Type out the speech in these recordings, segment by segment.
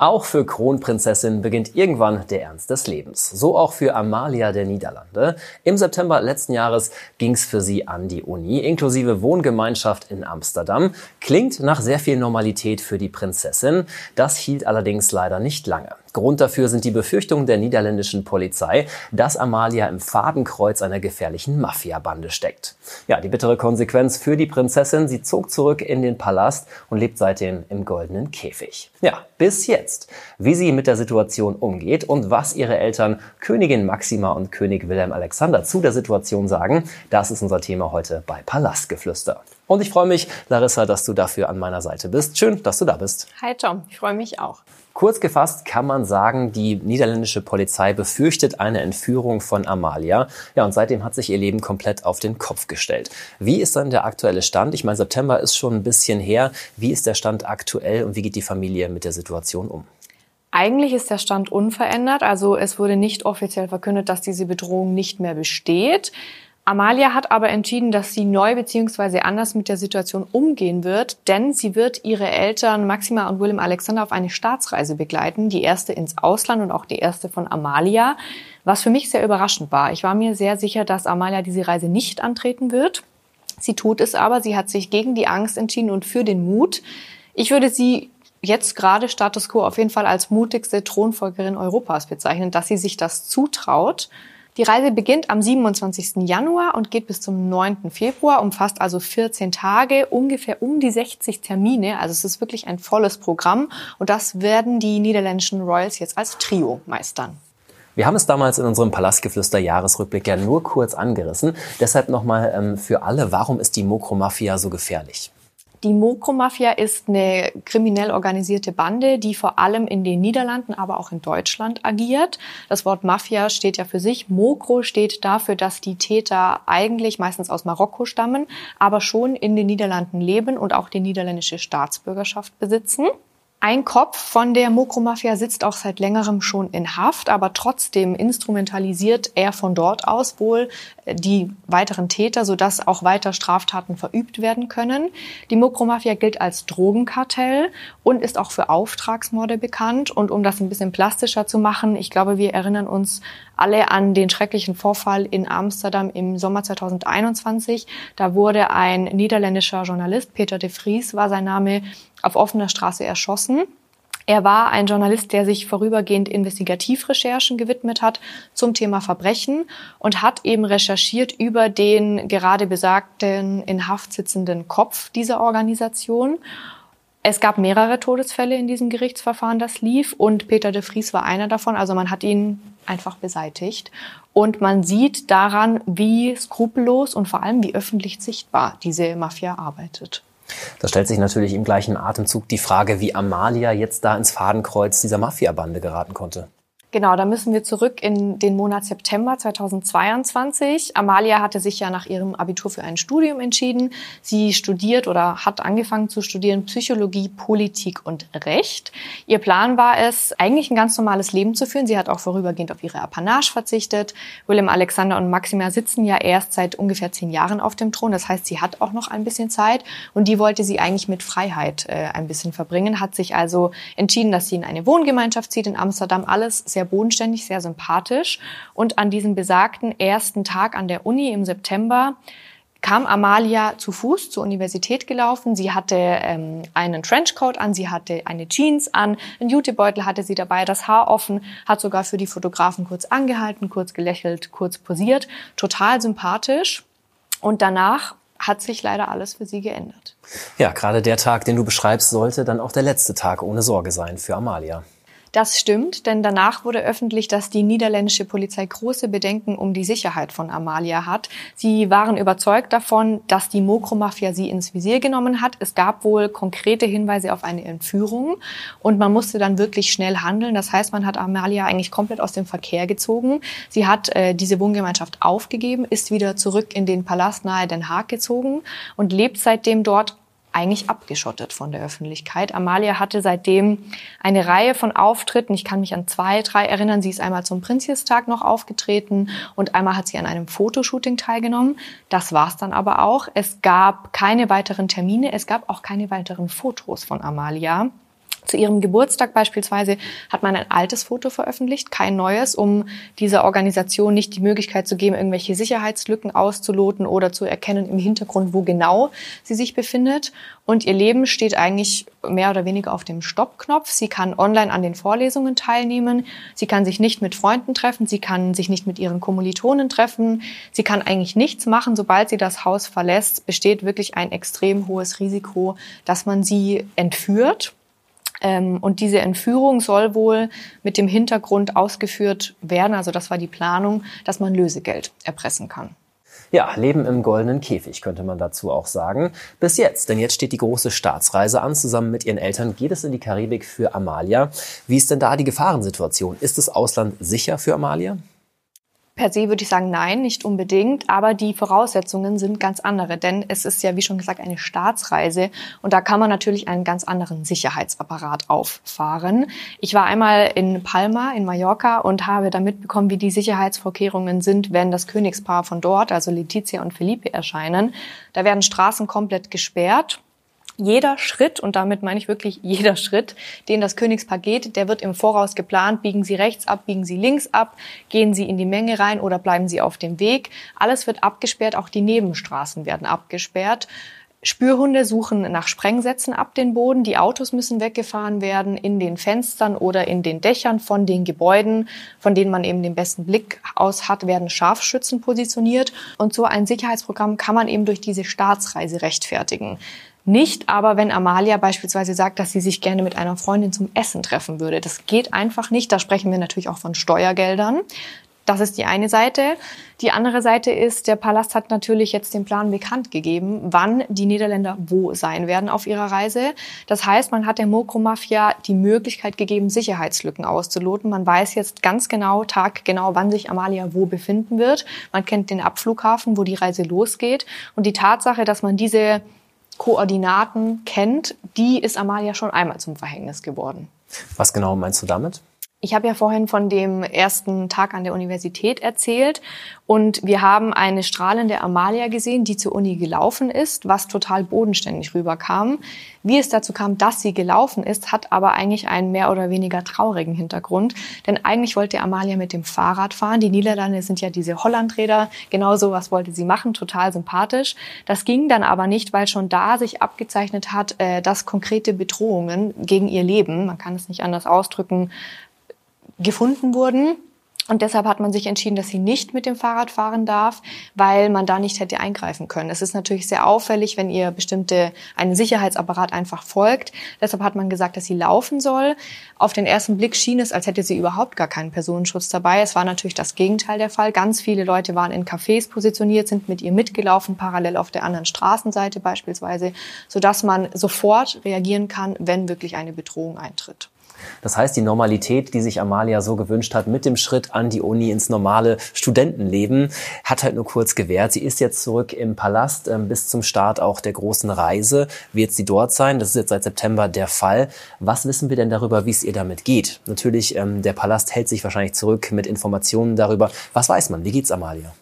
Auch für Kronprinzessin beginnt irgendwann der Ernst des Lebens. So auch für Amalia der Niederlande. Im September letzten Jahres ging es für sie an die Uni, inklusive Wohngemeinschaft in Amsterdam. Klingt nach sehr viel Normalität für die Prinzessin. Das hielt allerdings leider nicht lange. Grund dafür sind die Befürchtungen der niederländischen Polizei, dass Amalia im Fadenkreuz einer gefährlichen Mafiabande steckt. Ja, die bittere Konsequenz für die Prinzessin, sie zog zurück in den Palast und lebt seitdem im goldenen Käfig. Ja, bis jetzt. Wie sie mit der Situation umgeht und was ihre Eltern Königin Maxima und König Wilhelm Alexander zu der Situation sagen, das ist unser Thema heute bei Palastgeflüster. Und ich freue mich, Larissa, dass du dafür an meiner Seite bist. Schön, dass du da bist. Hi Tom, ich freue mich auch. Kurz gefasst kann man sagen, die niederländische Polizei befürchtet eine Entführung von Amalia. Ja, und seitdem hat sich ihr Leben komplett auf den Kopf gestellt. Wie ist dann der aktuelle Stand? Ich meine, September ist schon ein bisschen her. Wie ist der Stand aktuell und wie geht die Familie mit der Situation um? Eigentlich ist der Stand unverändert. Also es wurde nicht offiziell verkündet, dass diese Bedrohung nicht mehr besteht. Amalia hat aber entschieden, dass sie neu bzw. anders mit der Situation umgehen wird, denn sie wird ihre Eltern Maxima und William Alexander auf eine Staatsreise begleiten, die erste ins Ausland und auch die erste von Amalia, was für mich sehr überraschend war. Ich war mir sehr sicher, dass Amalia diese Reise nicht antreten wird. Sie tut es aber, sie hat sich gegen die Angst entschieden und für den Mut. Ich würde sie jetzt gerade Status quo auf jeden Fall als mutigste Thronfolgerin Europas bezeichnen, dass sie sich das zutraut. Die Reise beginnt am 27. Januar und geht bis zum 9. Februar, umfasst also 14 Tage, ungefähr um die 60 Termine. Also es ist wirklich ein volles Programm und das werden die niederländischen Royals jetzt als Trio meistern. Wir haben es damals in unserem Palastgeflüster-Jahresrückblick ja nur kurz angerissen. Deshalb nochmal ähm, für alle, warum ist die Mokromafia so gefährlich? Die Mokro-Mafia ist eine kriminell organisierte Bande, die vor allem in den Niederlanden, aber auch in Deutschland agiert. Das Wort Mafia steht ja für sich. Mokro steht dafür, dass die Täter eigentlich meistens aus Marokko stammen, aber schon in den Niederlanden leben und auch die niederländische Staatsbürgerschaft besitzen. Ein Kopf von der Mokromafia sitzt auch seit längerem schon in Haft, aber trotzdem instrumentalisiert er von dort aus wohl äh, die weiteren Täter, sodass auch weiter Straftaten verübt werden können. Die Mokromafia gilt als Drogenkartell und ist auch für Auftragsmorde bekannt. Und um das ein bisschen plastischer zu machen, ich glaube, wir erinnern uns alle an den schrecklichen Vorfall in Amsterdam im Sommer 2021. Da wurde ein niederländischer Journalist, Peter de Vries war sein Name, auf offener Straße erschossen. Er war ein Journalist, der sich vorübergehend Investigativrecherchen gewidmet hat zum Thema Verbrechen und hat eben recherchiert über den gerade besagten in Haft sitzenden Kopf dieser Organisation. Es gab mehrere Todesfälle in diesem Gerichtsverfahren, das lief, und Peter de Vries war einer davon. Also man hat ihn einfach beseitigt. Und man sieht daran, wie skrupellos und vor allem wie öffentlich sichtbar diese Mafia arbeitet. Da stellt sich natürlich im gleichen Atemzug die Frage, wie Amalia jetzt da ins Fadenkreuz dieser Mafiabande geraten konnte. Genau, da müssen wir zurück in den Monat September 2022. Amalia hatte sich ja nach ihrem Abitur für ein Studium entschieden. Sie studiert oder hat angefangen zu studieren Psychologie, Politik und Recht. Ihr Plan war es, eigentlich ein ganz normales Leben zu führen. Sie hat auch vorübergehend auf ihre Apanage verzichtet. William Alexander und Maxima sitzen ja erst seit ungefähr zehn Jahren auf dem Thron. Das heißt, sie hat auch noch ein bisschen Zeit und die wollte sie eigentlich mit Freiheit äh, ein bisschen verbringen, hat sich also entschieden, dass sie in eine Wohngemeinschaft zieht in Amsterdam. Alles sehr sehr bodenständig, sehr sympathisch. Und an diesem besagten ersten Tag an der Uni im September kam Amalia zu Fuß zur Universität gelaufen. Sie hatte ähm, einen Trenchcoat an, sie hatte eine Jeans an, einen Jutebeutel hatte sie dabei, das Haar offen, hat sogar für die Fotografen kurz angehalten, kurz gelächelt, kurz posiert. Total sympathisch. Und danach hat sich leider alles für sie geändert. Ja, gerade der Tag, den du beschreibst, sollte dann auch der letzte Tag ohne Sorge sein für Amalia. Das stimmt, denn danach wurde öffentlich, dass die niederländische Polizei große Bedenken um die Sicherheit von Amalia hat. Sie waren überzeugt davon, dass die Mokromafia sie ins Visier genommen hat. Es gab wohl konkrete Hinweise auf eine Entführung und man musste dann wirklich schnell handeln. Das heißt, man hat Amalia eigentlich komplett aus dem Verkehr gezogen. Sie hat äh, diese Wohngemeinschaft aufgegeben, ist wieder zurück in den Palast nahe Den Haag gezogen und lebt seitdem dort eigentlich abgeschottet von der Öffentlichkeit. Amalia hatte seitdem eine Reihe von Auftritten. Ich kann mich an zwei, drei erinnern. Sie ist einmal zum Prinzestag noch aufgetreten und einmal hat sie an einem Fotoshooting teilgenommen. Das war's dann aber auch. Es gab keine weiteren Termine. Es gab auch keine weiteren Fotos von Amalia. Zu ihrem Geburtstag beispielsweise hat man ein altes Foto veröffentlicht, kein neues, um dieser Organisation nicht die Möglichkeit zu geben, irgendwelche Sicherheitslücken auszuloten oder zu erkennen im Hintergrund, wo genau sie sich befindet. Und ihr Leben steht eigentlich mehr oder weniger auf dem Stoppknopf. Sie kann online an den Vorlesungen teilnehmen. Sie kann sich nicht mit Freunden treffen. Sie kann sich nicht mit ihren Kommilitonen treffen. Sie kann eigentlich nichts machen. Sobald sie das Haus verlässt, besteht wirklich ein extrem hohes Risiko, dass man sie entführt und diese Entführung soll wohl mit dem Hintergrund ausgeführt werden, also das war die Planung, dass man Lösegeld erpressen kann. Ja, Leben im goldenen Käfig könnte man dazu auch sagen. Bis jetzt, denn jetzt steht die große Staatsreise an. Zusammen mit ihren Eltern geht es in die Karibik für Amalia. Wie ist denn da die Gefahrensituation? Ist das Ausland sicher für Amalia? Per se würde ich sagen, nein, nicht unbedingt, aber die Voraussetzungen sind ganz andere, denn es ist ja, wie schon gesagt, eine Staatsreise und da kann man natürlich einen ganz anderen Sicherheitsapparat auffahren. Ich war einmal in Palma, in Mallorca und habe da mitbekommen, wie die Sicherheitsvorkehrungen sind, wenn das Königspaar von dort, also Letizia und Felipe, erscheinen. Da werden Straßen komplett gesperrt jeder Schritt, und damit meine ich wirklich jeder Schritt, den das Königspaar geht, der wird im Voraus geplant. Biegen Sie rechts ab, biegen Sie links ab, gehen Sie in die Menge rein oder bleiben Sie auf dem Weg. Alles wird abgesperrt, auch die Nebenstraßen werden abgesperrt. Spürhunde suchen nach Sprengsätzen ab den Boden. Die Autos müssen weggefahren werden in den Fenstern oder in den Dächern von den Gebäuden, von denen man eben den besten Blick aus hat, werden Scharfschützen positioniert. Und so ein Sicherheitsprogramm kann man eben durch diese Staatsreise rechtfertigen. Nicht aber, wenn Amalia beispielsweise sagt, dass sie sich gerne mit einer Freundin zum Essen treffen würde. Das geht einfach nicht. Da sprechen wir natürlich auch von Steuergeldern. Das ist die eine Seite. Die andere Seite ist, der Palast hat natürlich jetzt den Plan bekannt gegeben, wann die Niederländer wo sein werden auf ihrer Reise. Das heißt, man hat der Mokro-Mafia die Möglichkeit gegeben, Sicherheitslücken auszuloten. Man weiß jetzt ganz genau, taggenau, wann sich Amalia wo befinden wird. Man kennt den Abflughafen, wo die Reise losgeht. Und die Tatsache, dass man diese Koordinaten kennt, die ist Amalia schon einmal zum Verhängnis geworden. Was genau meinst du damit? Ich habe ja vorhin von dem ersten Tag an der Universität erzählt und wir haben eine strahlende Amalia gesehen, die zur Uni gelaufen ist, was total bodenständig rüberkam. Wie es dazu kam, dass sie gelaufen ist, hat aber eigentlich einen mehr oder weniger traurigen Hintergrund, denn eigentlich wollte Amalia mit dem Fahrrad fahren. Die Niederlande sind ja diese Hollandräder, genau so was wollte sie machen, total sympathisch. Das ging dann aber nicht, weil schon da sich abgezeichnet hat, äh, dass konkrete Bedrohungen gegen ihr Leben, man kann es nicht anders ausdrücken, gefunden wurden. Und deshalb hat man sich entschieden, dass sie nicht mit dem Fahrrad fahren darf, weil man da nicht hätte eingreifen können. Es ist natürlich sehr auffällig, wenn ihr bestimmte, einen Sicherheitsapparat einfach folgt. Deshalb hat man gesagt, dass sie laufen soll. Auf den ersten Blick schien es, als hätte sie überhaupt gar keinen Personenschutz dabei. Es war natürlich das Gegenteil der Fall. Ganz viele Leute waren in Cafés positioniert, sind mit ihr mitgelaufen, parallel auf der anderen Straßenseite beispielsweise, sodass man sofort reagieren kann, wenn wirklich eine Bedrohung eintritt. Das heißt, die Normalität, die sich Amalia so gewünscht hat, mit dem Schritt an die Uni ins normale Studentenleben, hat halt nur kurz gewährt. Sie ist jetzt zurück im Palast ähm, bis zum Start auch der großen Reise. Wird sie dort sein? Das ist jetzt seit September der Fall. Was wissen wir denn darüber, wie es ihr damit geht? Natürlich, ähm, der Palast hält sich wahrscheinlich zurück mit Informationen darüber. Was weiß man? Wie geht's Amalia?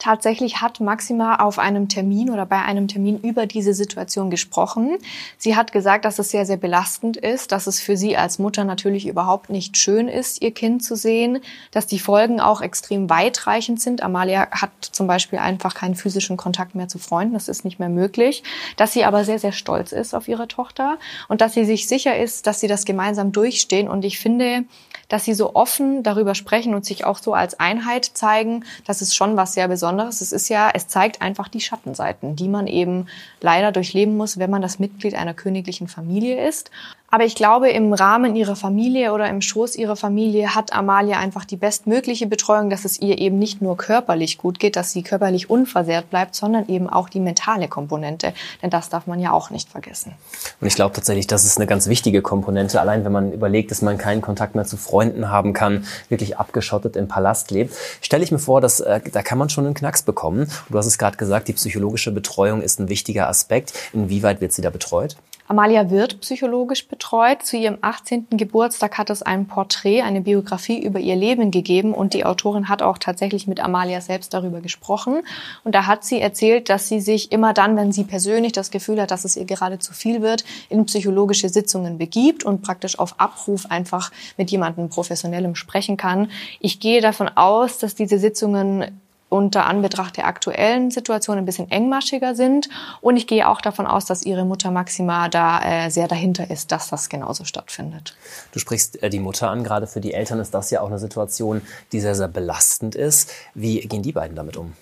Tatsächlich hat Maxima auf einem Termin oder bei einem Termin über diese Situation gesprochen. Sie hat gesagt, dass es sehr, sehr belastend ist, dass es für sie als Mutter natürlich überhaupt nicht schön ist, ihr Kind zu sehen, dass die Folgen auch extrem weitreichend sind. Amalia hat zum Beispiel einfach keinen physischen Kontakt mehr zu Freunden, das ist nicht mehr möglich, dass sie aber sehr, sehr stolz ist auf ihre Tochter und dass sie sich sicher ist, dass sie das gemeinsam durchstehen. Und ich finde, dass sie so offen darüber sprechen und sich auch so als Einheit zeigen, das ist schon was sehr Besonderes. Es ist ja, es zeigt einfach die Schattenseiten, die man eben leider durchleben muss, wenn man das Mitglied einer königlichen Familie ist. Aber ich glaube, im Rahmen ihrer Familie oder im Schoß ihrer Familie hat Amalia einfach die bestmögliche Betreuung, dass es ihr eben nicht nur körperlich gut geht, dass sie körperlich unversehrt bleibt, sondern eben auch die mentale Komponente. Denn das darf man ja auch nicht vergessen. Und ich glaube tatsächlich, das ist eine ganz wichtige Komponente. Allein wenn man überlegt, dass man keinen Kontakt mehr zu Freunden haben kann, wirklich abgeschottet im Palast lebt, stelle ich mir vor, dass äh, da kann man schon einen Knacks bekommen. Du hast es gerade gesagt, die psychologische Betreuung ist ein wichtiger Aspekt. Inwieweit wird sie da betreut? Amalia wird psychologisch betreut. Zu ihrem 18. Geburtstag hat es ein Porträt, eine Biografie über ihr Leben gegeben und die Autorin hat auch tatsächlich mit Amalia selbst darüber gesprochen. Und da hat sie erzählt, dass sie sich immer dann, wenn sie persönlich das Gefühl hat, dass es ihr gerade zu viel wird, in psychologische Sitzungen begibt und praktisch auf Abruf einfach mit jemandem professionellem sprechen kann. Ich gehe davon aus, dass diese Sitzungen unter Anbetracht der aktuellen Situation ein bisschen engmaschiger sind. Und ich gehe auch davon aus, dass Ihre Mutter Maxima da äh, sehr dahinter ist, dass das genauso stattfindet. Du sprichst äh, die Mutter an. Gerade für die Eltern ist das ja auch eine Situation, die sehr, sehr belastend ist. Wie gehen die beiden damit um?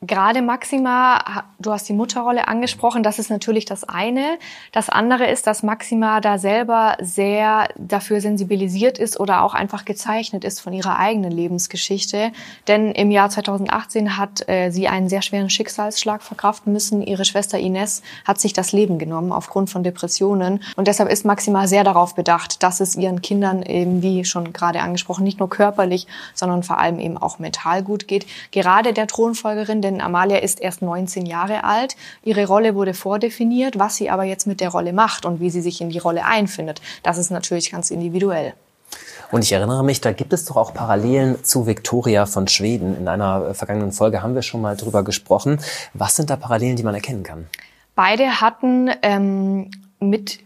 Gerade Maxima, du hast die Mutterrolle angesprochen, das ist natürlich das eine. Das andere ist, dass Maxima da selber sehr dafür sensibilisiert ist oder auch einfach gezeichnet ist von ihrer eigenen Lebensgeschichte. Denn im Jahr 2018 hat äh, sie einen sehr schweren Schicksalsschlag verkraften müssen. Ihre Schwester Ines hat sich das Leben genommen aufgrund von Depressionen. Und deshalb ist Maxima sehr darauf bedacht, dass es ihren Kindern eben, wie schon gerade angesprochen, nicht nur körperlich, sondern vor allem eben auch mental gut geht. Gerade der Thronfolgerin, denn Amalia ist erst 19 Jahre alt. Ihre Rolle wurde vordefiniert. Was sie aber jetzt mit der Rolle macht und wie sie sich in die Rolle einfindet, das ist natürlich ganz individuell. Und ich erinnere mich, da gibt es doch auch Parallelen zu Victoria von Schweden. In einer vergangenen Folge haben wir schon mal drüber gesprochen. Was sind da Parallelen, die man erkennen kann? Beide hatten ähm, mit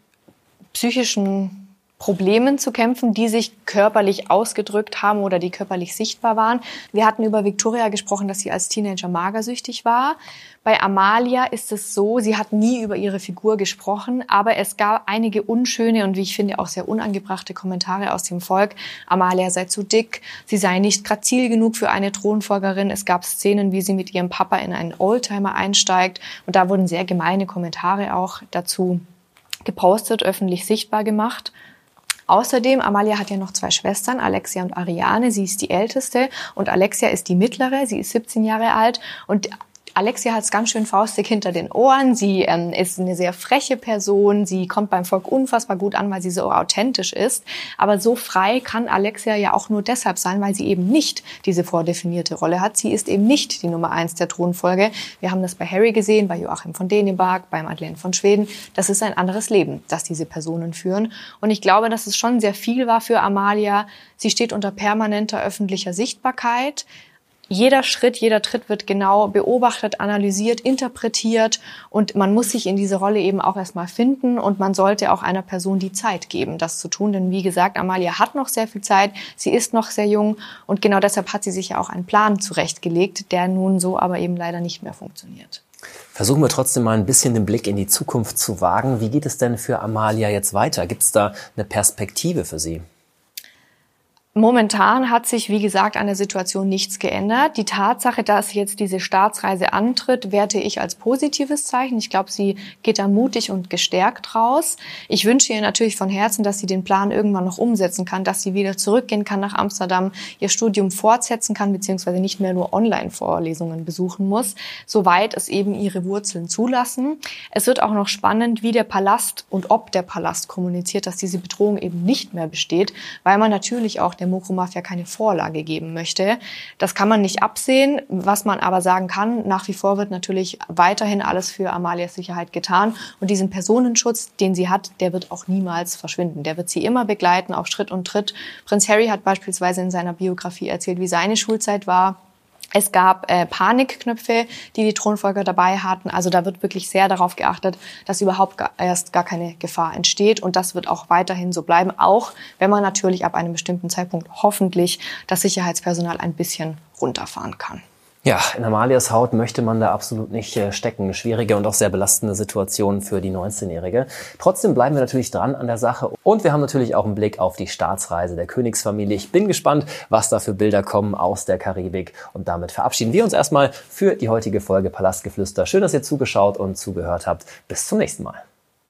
psychischen Problemen zu kämpfen, die sich körperlich ausgedrückt haben oder die körperlich sichtbar waren. Wir hatten über Victoria gesprochen, dass sie als Teenager magersüchtig war. Bei Amalia ist es so, sie hat nie über ihre Figur gesprochen, aber es gab einige unschöne und wie ich finde auch sehr unangebrachte Kommentare aus dem Volk. Amalia sei zu dick, sie sei nicht grazil genug für eine Thronfolgerin. Es gab Szenen, wie sie mit ihrem Papa in einen Oldtimer einsteigt und da wurden sehr gemeine Kommentare auch dazu gepostet, öffentlich sichtbar gemacht. Außerdem, Amalia hat ja noch zwei Schwestern, Alexia und Ariane. Sie ist die älteste und Alexia ist die mittlere. Sie ist 17 Jahre alt und Alexia hat es ganz schön faustig hinter den Ohren. Sie ähm, ist eine sehr freche Person. Sie kommt beim Volk unfassbar gut an, weil sie so authentisch ist. Aber so frei kann Alexia ja auch nur deshalb sein, weil sie eben nicht diese vordefinierte Rolle hat. Sie ist eben nicht die Nummer eins der Thronfolge. Wir haben das bei Harry gesehen, bei Joachim von Dänemark, bei Madeleine von Schweden. Das ist ein anderes Leben, das diese Personen führen. Und ich glaube, dass es schon sehr viel war für Amalia. Sie steht unter permanenter öffentlicher Sichtbarkeit jeder Schritt, jeder Tritt wird genau beobachtet, analysiert, interpretiert und man muss sich in diese Rolle eben auch erstmal finden und man sollte auch einer Person die Zeit geben, das zu tun. Denn wie gesagt, Amalia hat noch sehr viel Zeit, sie ist noch sehr jung und genau deshalb hat sie sich ja auch einen Plan zurechtgelegt, der nun so aber eben leider nicht mehr funktioniert. Versuchen wir trotzdem mal ein bisschen den Blick in die Zukunft zu wagen. Wie geht es denn für Amalia jetzt weiter? Gibt es da eine Perspektive für sie? Momentan hat sich, wie gesagt, an der Situation nichts geändert. Die Tatsache, dass jetzt diese Staatsreise antritt, werte ich als positives Zeichen. Ich glaube, sie geht da mutig und gestärkt raus. Ich wünsche ihr natürlich von Herzen, dass sie den Plan irgendwann noch umsetzen kann, dass sie wieder zurückgehen kann nach Amsterdam, ihr Studium fortsetzen kann, beziehungsweise nicht mehr nur Online-Vorlesungen besuchen muss, soweit es eben ihre Wurzeln zulassen. Es wird auch noch spannend, wie der Palast und ob der Palast kommuniziert, dass diese Bedrohung eben nicht mehr besteht, weil man natürlich auch der Mokromafia keine Vorlage geben möchte. Das kann man nicht absehen. Was man aber sagen kann, nach wie vor wird natürlich weiterhin alles für Amalias Sicherheit getan. Und diesen Personenschutz, den sie hat, der wird auch niemals verschwinden. Der wird sie immer begleiten auf Schritt und Tritt. Prinz Harry hat beispielsweise in seiner Biografie erzählt, wie seine Schulzeit war es gab äh, Panikknöpfe, die die Thronfolger dabei hatten. Also da wird wirklich sehr darauf geachtet, dass überhaupt gar, erst gar keine Gefahr entsteht. Und das wird auch weiterhin so bleiben, auch wenn man natürlich ab einem bestimmten Zeitpunkt hoffentlich das Sicherheitspersonal ein bisschen runterfahren kann. Ja, in Amalias Haut möchte man da absolut nicht äh, stecken. Schwierige und auch sehr belastende Situation für die 19-Jährige. Trotzdem bleiben wir natürlich dran an der Sache. Und wir haben natürlich auch einen Blick auf die Staatsreise der Königsfamilie. Ich bin gespannt, was da für Bilder kommen aus der Karibik. Und damit verabschieden wir uns erstmal für die heutige Folge Palastgeflüster. Schön, dass ihr zugeschaut und zugehört habt. Bis zum nächsten Mal.